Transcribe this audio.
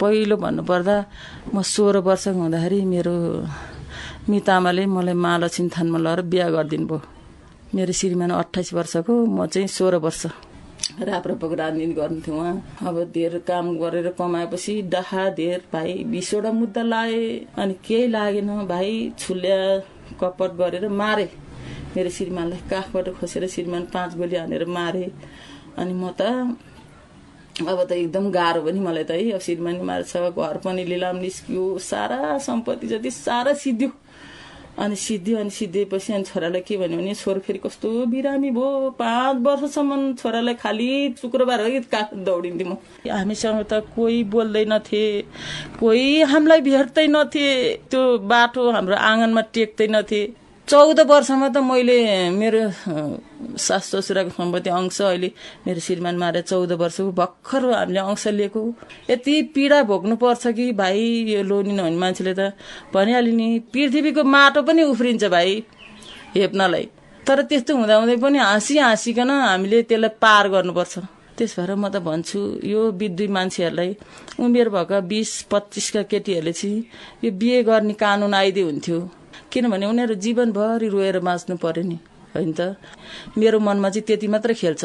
पहिलो भन्नुपर्दा म सोह्र वर्षको हुँदाखेरि मेरो मितामाले मलाई महालक्ष्मी थानमा लगेर बिहा गरिदिनु भयो मेरो श्रीमान अठाइस वर्षको म चाहिँ सोह्र वर्ष। राप्रपको राजनीति गर्नुहुन्थ्यो उहाँ। अब धेर काम गरेर कमाएपछि डाहा धेर भाइ बिसवटा मुद्दा लाए अनि केही लागेन। भाइ छुल्या कपट गरेर मारे। मेरो श्रीमानलाई काखबाट खोसेर श्रीमान पाँच गोली हानेर मारे। अनि म त अब त एकदम गाह्रो पनि मलाई त है अब श्रीमान मार्छ घर पनि लिलाम निस्कियो। सारा सम्पत्ति जति सारा सिद्धियो। अनि सिद्धियो अनि सिद्धिएपछि अनि छोरालाई के भन्यो भने छोरो फेरि कस्तो बिरामी भयो पाँच वर्षसम्म छोरालाई खालि शुक्रबार है काठ दौडिन्थेँ म। हामीसँग त कोही बोल्दैनथे कोही हामीलाई भेट्दैनथे। त्यो बाटो हाम्रो आँगनमा टेक्दैनथे। चौध वर्षमा त मैले मेरो सास ससुराको सम्पत्ति अंश अहिले मेरो श्रीमान मारे चौध वर्षको भर्खर हामीले अंश लिएको। यति पीडा भोग्नु पर्छ कि भाइ यो लोनी नहुने मान्छेले त भनिहाल्यो नि पृथ्वीको माटो पनि उफ्रिन्छ भाइ हेप्नलाई। तर त्यस्तो हुँदाहुँदै पनि हाँसी हाँसिकन हामीले त्यसलाई पार गर्नुपर्छ। त्यस भएर म त भन्छु यो विद्युत मान्छेहरूलाई उमेर भएका बिस पच्चिसका केटीहरूले चाहिँ यो बिहे गर्ने कानुन आइदिए हुन्थ्यो। किनभने उनीहरू जीवनभरि रोएर बाँच्नु पर्यो नि होइन त? मेरो मनमा चाहिँ त्यति मात्र खेल्छ